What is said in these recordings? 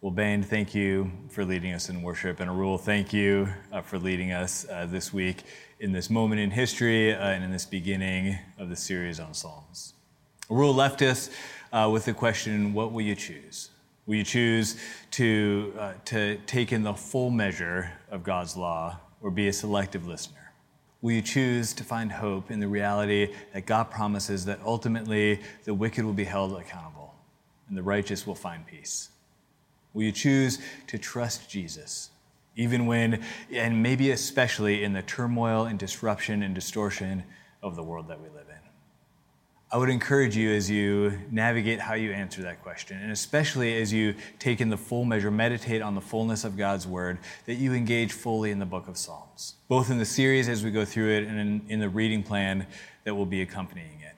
Well, Bain, thank you for leading us in worship. And Arul, thank you uh, for leading us uh, this week in this moment in history uh, and in this beginning of the series on Psalms. Arul left us uh, with the question what will you choose? Will you choose to, uh, to take in the full measure of God's law or be a selective listener? Will you choose to find hope in the reality that God promises that ultimately the wicked will be held accountable and the righteous will find peace? Will you choose to trust Jesus, even when, and maybe especially in the turmoil and disruption and distortion of the world that we live in? I would encourage you as you navigate how you answer that question, and especially as you take in the full measure, meditate on the fullness of God's word, that you engage fully in the book of Psalms, both in the series as we go through it and in, in the reading plan that will be accompanying it.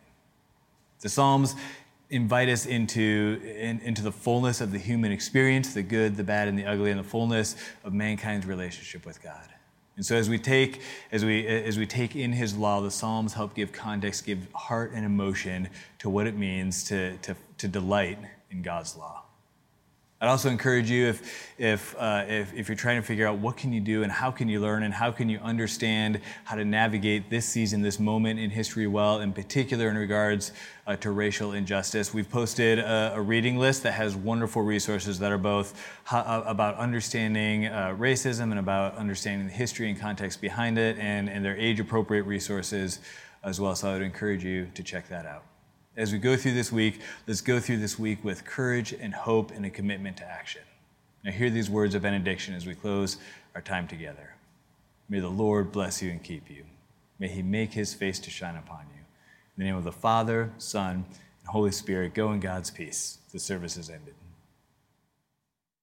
The Psalms invite us into, in, into the fullness of the human experience, the good, the bad, and the ugly, and the fullness of mankind's relationship with God. And so as we take, as we, as we take in his law, the Psalms help give context, give heart and emotion to what it means to, to, to delight in God's law. I'd also encourage you if, if, uh, if, if, you're trying to figure out what can you do and how can you learn and how can you understand how to navigate this season, this moment in history well, in particular in regards uh, to racial injustice. We've posted a, a, reading list that has wonderful resources that are both uh, about understanding uh, racism and about understanding the history and context behind it and, and their age appropriate resources as well. So I would encourage you to check that out. As we go through this week, let's go through this week with courage and hope and a commitment to action. Now, hear these words of benediction as we close our time together. May the Lord bless you and keep you. May he make his face to shine upon you. In the name of the Father, Son, and Holy Spirit, go in God's peace. The service is ended.